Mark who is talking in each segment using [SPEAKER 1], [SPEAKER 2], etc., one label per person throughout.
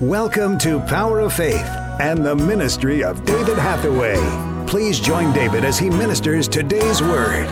[SPEAKER 1] Welcome to Power of Faith and the ministry of David Hathaway. Please join David as he ministers today's word.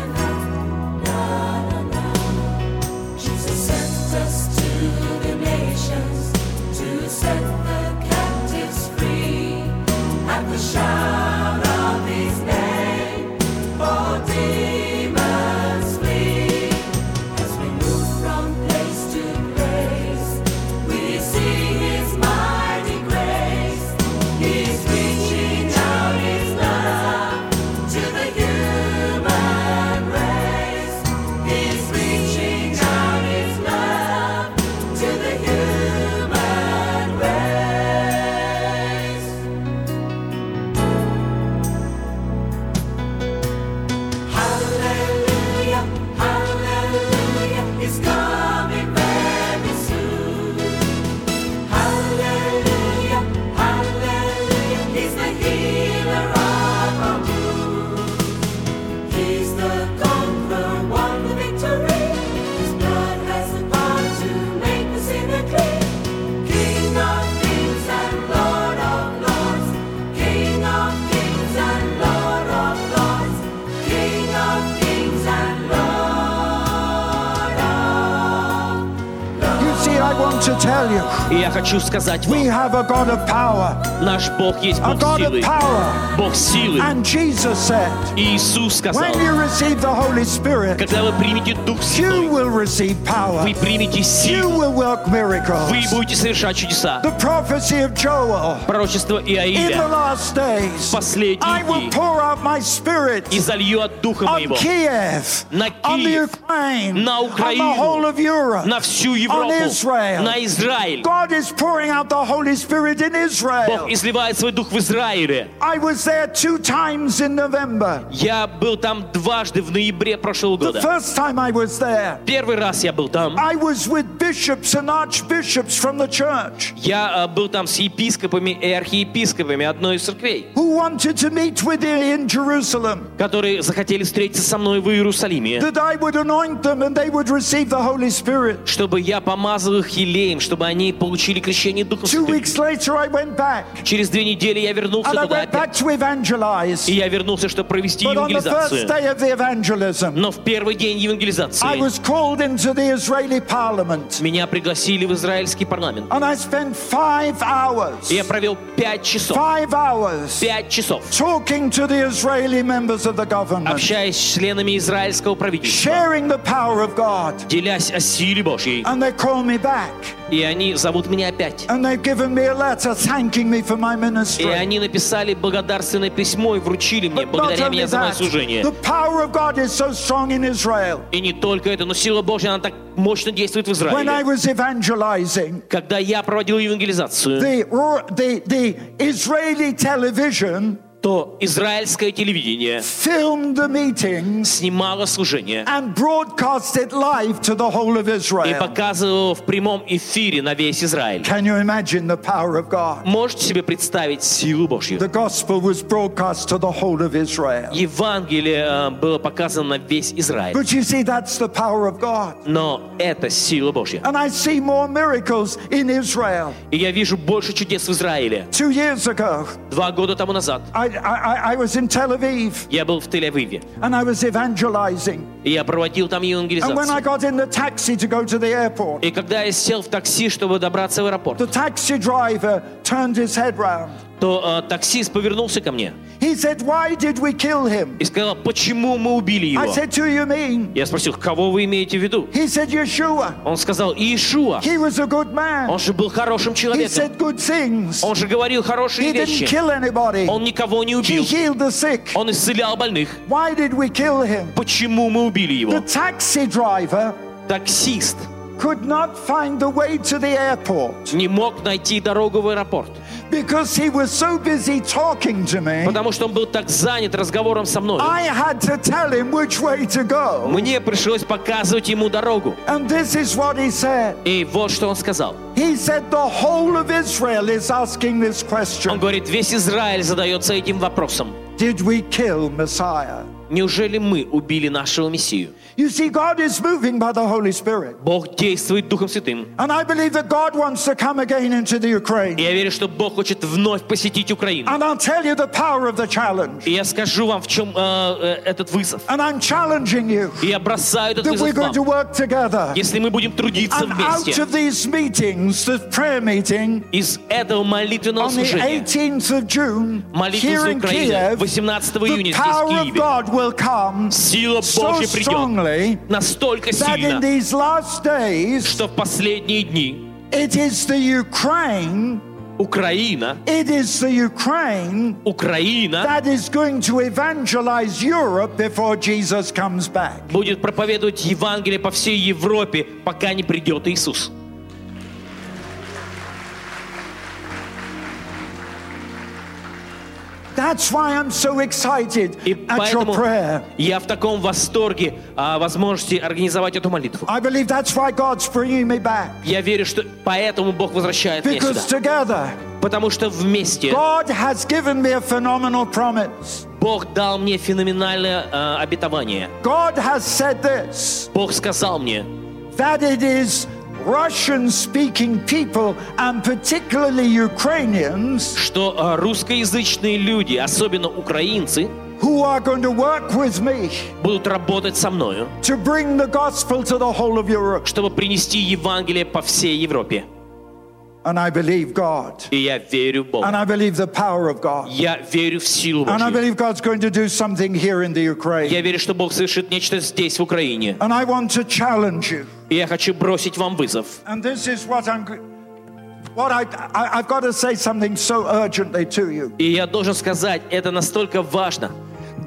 [SPEAKER 2] И я хочу сказать
[SPEAKER 3] we
[SPEAKER 2] вам,
[SPEAKER 3] have a God of power,
[SPEAKER 2] наш Бог есть
[SPEAKER 3] a
[SPEAKER 2] Бог
[SPEAKER 3] God of
[SPEAKER 2] силы.
[SPEAKER 3] power.
[SPEAKER 2] Бог силы.
[SPEAKER 3] And Jesus said,
[SPEAKER 2] И Иисус сказал,
[SPEAKER 3] when you receive the Holy Spirit,
[SPEAKER 2] когда вы примете Дух
[SPEAKER 3] you
[SPEAKER 2] Святой,
[SPEAKER 3] will receive power.
[SPEAKER 2] вы примете
[SPEAKER 3] You
[SPEAKER 2] силу,
[SPEAKER 3] will work miracles.
[SPEAKER 2] вы будете совершать чудеса.
[SPEAKER 3] The prophecy of Joel
[SPEAKER 2] Пророчество
[SPEAKER 3] in the
[SPEAKER 2] Иаиля.
[SPEAKER 3] last days.
[SPEAKER 2] Последние
[SPEAKER 3] I will
[SPEAKER 2] дни.
[SPEAKER 3] pour out my spirit
[SPEAKER 2] И залью от Духа
[SPEAKER 3] on
[SPEAKER 2] Моего
[SPEAKER 3] Kiev,
[SPEAKER 2] на
[SPEAKER 3] on the
[SPEAKER 2] Киев,
[SPEAKER 3] Ukraine,
[SPEAKER 2] на
[SPEAKER 3] on the whole
[SPEAKER 2] Украину,
[SPEAKER 3] of Europe,
[SPEAKER 2] на всю
[SPEAKER 3] on
[SPEAKER 2] Европу,
[SPEAKER 3] Israel.
[SPEAKER 2] на Израиль.
[SPEAKER 3] God is pouring out the Holy Spirit in Israel.
[SPEAKER 2] Бог изливает свой Дух в Израиле.
[SPEAKER 3] I was there two times in November.
[SPEAKER 2] Я был там дважды в ноябре прошлого
[SPEAKER 3] The
[SPEAKER 2] года.
[SPEAKER 3] first time I was there,
[SPEAKER 2] Первый раз я был там.
[SPEAKER 3] I was with bishops and archbishops from the church
[SPEAKER 2] Я э, был там с епископами и архиепископами одной из церквей,
[SPEAKER 3] who wanted to meet with me in Jerusalem,
[SPEAKER 2] которые захотели встретиться со мной в Иерусалиме,
[SPEAKER 3] that I would anoint them and they would receive the Holy Spirit.
[SPEAKER 2] чтобы я помазал их елеем, чтобы они получили получили крещение Духом Святым. Через две недели я вернулся туда опять. И я вернулся, чтобы провести евангелизацию. Но в первый день евангелизации меня пригласили в израильский парламент. И я провел пять часов. Пять часов. Общаясь с членами израильского правительства. Делясь о силе Божьей. И они зовут меня опять.
[SPEAKER 3] And they've given me a letter thanking me for my
[SPEAKER 2] И
[SPEAKER 3] ministry.
[SPEAKER 2] они написали благодарственное письмо и вручили мне,
[SPEAKER 3] But not
[SPEAKER 2] благодаря
[SPEAKER 3] only
[SPEAKER 2] меня за мое
[SPEAKER 3] that,
[SPEAKER 2] служение.
[SPEAKER 3] the power of God is so strong in Israel.
[SPEAKER 2] И не только это, но сила Божья, она так мощно действует в
[SPEAKER 3] When I
[SPEAKER 2] Израиле.
[SPEAKER 3] was evangelizing,
[SPEAKER 2] Когда я проводил евангелизацию,
[SPEAKER 3] the, the, the Israeli television
[SPEAKER 2] то израильское телевидение
[SPEAKER 3] filmed the meetings
[SPEAKER 2] снимало служение
[SPEAKER 3] and broadcast it live to the whole of
[SPEAKER 2] и показывало в прямом эфире на весь Израиль.
[SPEAKER 3] Can you imagine the power of God?
[SPEAKER 2] Можете себе представить силу Божью?
[SPEAKER 3] The gospel was broadcast to the whole of Israel.
[SPEAKER 2] Евангелие э, было показано на весь Израиль.
[SPEAKER 3] But you see, that's the power of God.
[SPEAKER 2] Но это сила Божья.
[SPEAKER 3] And I see more miracles in Israel.
[SPEAKER 2] И я вижу больше чудес в Израиле.
[SPEAKER 3] Two years ago,
[SPEAKER 2] Два года тому назад
[SPEAKER 3] I, I, I, I was in Tel Aviv. And I was evangelizing.
[SPEAKER 2] И я проводил там евангелизацию. И когда я сел в такси, чтобы добраться в аэропорт, то э, таксист повернулся ко мне
[SPEAKER 3] said,
[SPEAKER 2] и сказал, почему мы убили его?
[SPEAKER 3] Said,
[SPEAKER 2] я спросил, кого вы имеете в виду?
[SPEAKER 3] Said,
[SPEAKER 2] Он сказал, Иешуа. Он же был хорошим человеком. Он же говорил хорошие
[SPEAKER 3] He
[SPEAKER 2] вещи. Он никого не убил. Он исцелял больных. Почему мы убили
[SPEAKER 3] The
[SPEAKER 2] его?
[SPEAKER 3] taxi driver
[SPEAKER 2] Таксист
[SPEAKER 3] could not find the way to the airport
[SPEAKER 2] не мог найти дорогу в аэропорт,
[SPEAKER 3] because he was so busy talking to me.
[SPEAKER 2] потому что он был так занят разговором со мной.
[SPEAKER 3] I had to tell him which way to go.
[SPEAKER 2] Мне пришлось показывать ему дорогу.
[SPEAKER 3] And this is what he said.
[SPEAKER 2] И вот что он сказал.
[SPEAKER 3] He said the whole of Israel is asking this
[SPEAKER 2] Он
[SPEAKER 3] question
[SPEAKER 2] говорит, весь Израиль задается этим вопросом.
[SPEAKER 3] Did we kill Messiah?
[SPEAKER 2] Неужели мы убили нашего Мессию?
[SPEAKER 3] You see, God is moving by the Holy Spirit.
[SPEAKER 2] Бог действует Духом Святым.
[SPEAKER 3] And I believe that God wants to come again into the Ukraine.
[SPEAKER 2] я верю, что Бог хочет вновь посетить Украину.
[SPEAKER 3] And I'll tell you the power of the challenge.
[SPEAKER 2] И я скажу вам, в чем э, э, этот вызов.
[SPEAKER 3] And I'm challenging you
[SPEAKER 2] И я бросаю этот вызов
[SPEAKER 3] going to
[SPEAKER 2] вам.
[SPEAKER 3] work together.
[SPEAKER 2] Если мы будем трудиться
[SPEAKER 3] And out
[SPEAKER 2] вместе,
[SPEAKER 3] of these meetings, the prayer meeting
[SPEAKER 2] из этого молитвенного
[SPEAKER 3] on the
[SPEAKER 2] служения,
[SPEAKER 3] 18th of June
[SPEAKER 2] молитву за Украину,
[SPEAKER 3] Kiev,
[SPEAKER 2] 18
[SPEAKER 3] the
[SPEAKER 2] июня здесь, в Киеве,
[SPEAKER 3] will come
[SPEAKER 2] сила
[SPEAKER 3] so
[SPEAKER 2] Божья придет
[SPEAKER 3] strongly
[SPEAKER 2] настолько
[SPEAKER 3] that in
[SPEAKER 2] сильно,
[SPEAKER 3] these last days,
[SPEAKER 2] что в последние дни
[SPEAKER 3] it is the Ukraine,
[SPEAKER 2] Украина,
[SPEAKER 3] it is the Ukraine
[SPEAKER 2] Украина
[SPEAKER 3] that is going to evangelize Europe before Jesus comes back.
[SPEAKER 2] будет проповедовать Евангелие по всей Европе, пока не придет Иисус.
[SPEAKER 3] That's why I'm so excited
[SPEAKER 2] И
[SPEAKER 3] at your
[SPEAKER 2] поэтому
[SPEAKER 3] prayer.
[SPEAKER 2] я в таком восторге о возможности организовать эту молитву.
[SPEAKER 3] I believe that's why God's bringing me back.
[SPEAKER 2] Я верю, что поэтому Бог возвращает меня
[SPEAKER 3] Because
[SPEAKER 2] сюда.
[SPEAKER 3] together,
[SPEAKER 2] Потому что вместе
[SPEAKER 3] God has given me a phenomenal promise.
[SPEAKER 2] Бог дал мне феноменальное э, обетование.
[SPEAKER 3] God has said this
[SPEAKER 2] Бог сказал мне,
[SPEAKER 3] that it is Russian speaking people and particularly Ukrainians
[SPEAKER 2] что э, русскоязычные люди, особенно украинцы,
[SPEAKER 3] who are going to work with me
[SPEAKER 2] будут работать со мною,
[SPEAKER 3] to bring the gospel to the whole of Europe.
[SPEAKER 2] чтобы принести Евангелие по всей Европе.
[SPEAKER 3] And I believe God.
[SPEAKER 2] И я верю в
[SPEAKER 3] And
[SPEAKER 2] Бога.
[SPEAKER 3] I believe the power of God.
[SPEAKER 2] Я верю в силу
[SPEAKER 3] And I
[SPEAKER 2] Божью.
[SPEAKER 3] believe God's going to do something here in the
[SPEAKER 2] Я
[SPEAKER 3] Ukraine.
[SPEAKER 2] верю, что Бог совершит нечто здесь, в Украине.
[SPEAKER 3] And I want to challenge you.
[SPEAKER 2] И я хочу бросить вам вызов. И я должен сказать, это настолько важно.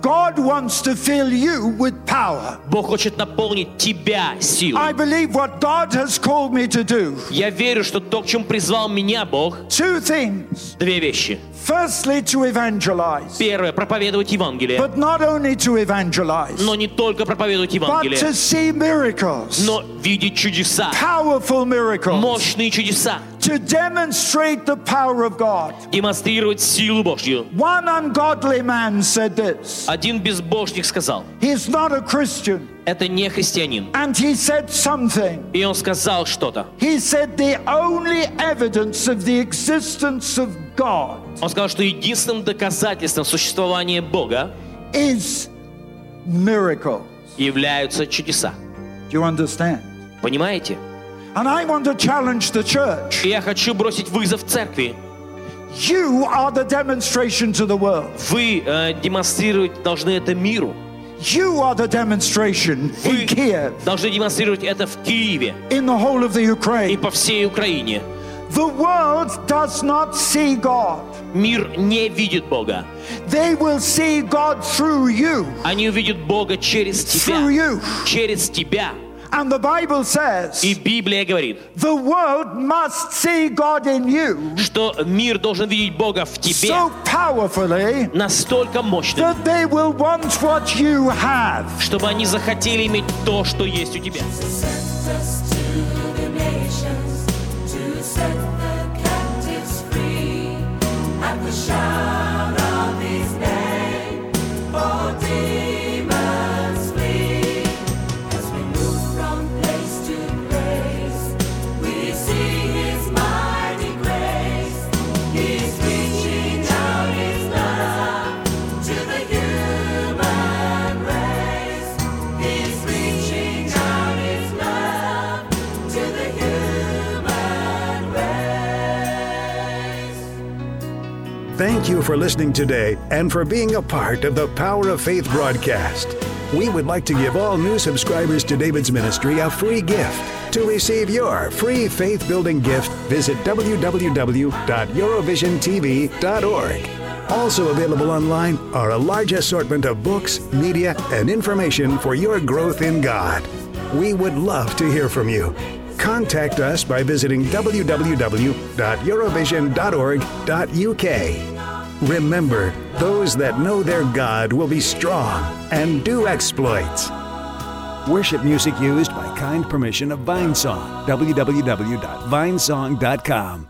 [SPEAKER 3] God wants to fill you with power.
[SPEAKER 2] Бог хочет наполнить тебя силой.
[SPEAKER 3] I believe what God has called me to do.
[SPEAKER 2] Я верю, что то, к чему призвал меня Бог,
[SPEAKER 3] Two things.
[SPEAKER 2] две вещи.
[SPEAKER 3] Firstly, to evangelize,
[SPEAKER 2] Первое, проповедовать Евангелие.
[SPEAKER 3] but not only to evangelize,
[SPEAKER 2] Но не только проповедовать
[SPEAKER 3] but
[SPEAKER 2] Евангелие,
[SPEAKER 3] to see miracles,
[SPEAKER 2] но видеть чудеса,
[SPEAKER 3] powerful miracles,
[SPEAKER 2] мощные чудеса,
[SPEAKER 3] to demonstrate the power of God.
[SPEAKER 2] демонстрировать силу Божью.
[SPEAKER 3] One ungodly man said this.
[SPEAKER 2] Один безбожник сказал,
[SPEAKER 3] He's not a Christian.
[SPEAKER 2] это не христианин.
[SPEAKER 3] And he said something.
[SPEAKER 2] И он сказал что-то.
[SPEAKER 3] He said the only evidence of the existence of God
[SPEAKER 2] Он сказал, что единственным доказательством существования Бога
[SPEAKER 3] is miracle.
[SPEAKER 2] являются чудеса.
[SPEAKER 3] Do you understand?
[SPEAKER 2] Понимаете?
[SPEAKER 3] And I want to challenge the church.
[SPEAKER 2] И я хочу бросить вызов церкви.
[SPEAKER 3] You are the demonstration to the world.
[SPEAKER 2] Вы э, демонстрировать должны это миру.
[SPEAKER 3] You are the demonstration in
[SPEAKER 2] Вы
[SPEAKER 3] Kiev,
[SPEAKER 2] должны демонстрировать это в Киеве
[SPEAKER 3] in the whole of the
[SPEAKER 2] и
[SPEAKER 3] Ukraine.
[SPEAKER 2] по всей Украине.
[SPEAKER 3] The world does not see God.
[SPEAKER 2] Мир не видит Бога.
[SPEAKER 3] They will see God through you.
[SPEAKER 2] Они увидят Бога через
[SPEAKER 3] Through
[SPEAKER 2] тебя.
[SPEAKER 3] you.
[SPEAKER 2] Через тебя.
[SPEAKER 3] And the Bible says
[SPEAKER 2] И Библия говорит,
[SPEAKER 3] the world must see God in you
[SPEAKER 2] что мир должен видеть Бога в тебе
[SPEAKER 3] so powerfully
[SPEAKER 2] настолько мощным,
[SPEAKER 3] that they will want what you have.
[SPEAKER 2] чтобы они захотели иметь то, что есть у тебя.
[SPEAKER 4] sent us to the nations to set the captives free. At the shout
[SPEAKER 1] Thank you for listening today and for being a part of the Power of Faith broadcast. We would like to give all new subscribers to David's ministry a free gift. To receive your free faith building gift, visit www.eurovisiontv.org. Also available online are a large assortment of books, media, and information for your growth in God. We would love to hear from you. Contact us by visiting www.eurovision.org.uk. Remember, those that know their God will be strong and do exploits. Worship music used by kind permission of Vinesong. www.vinesong.com.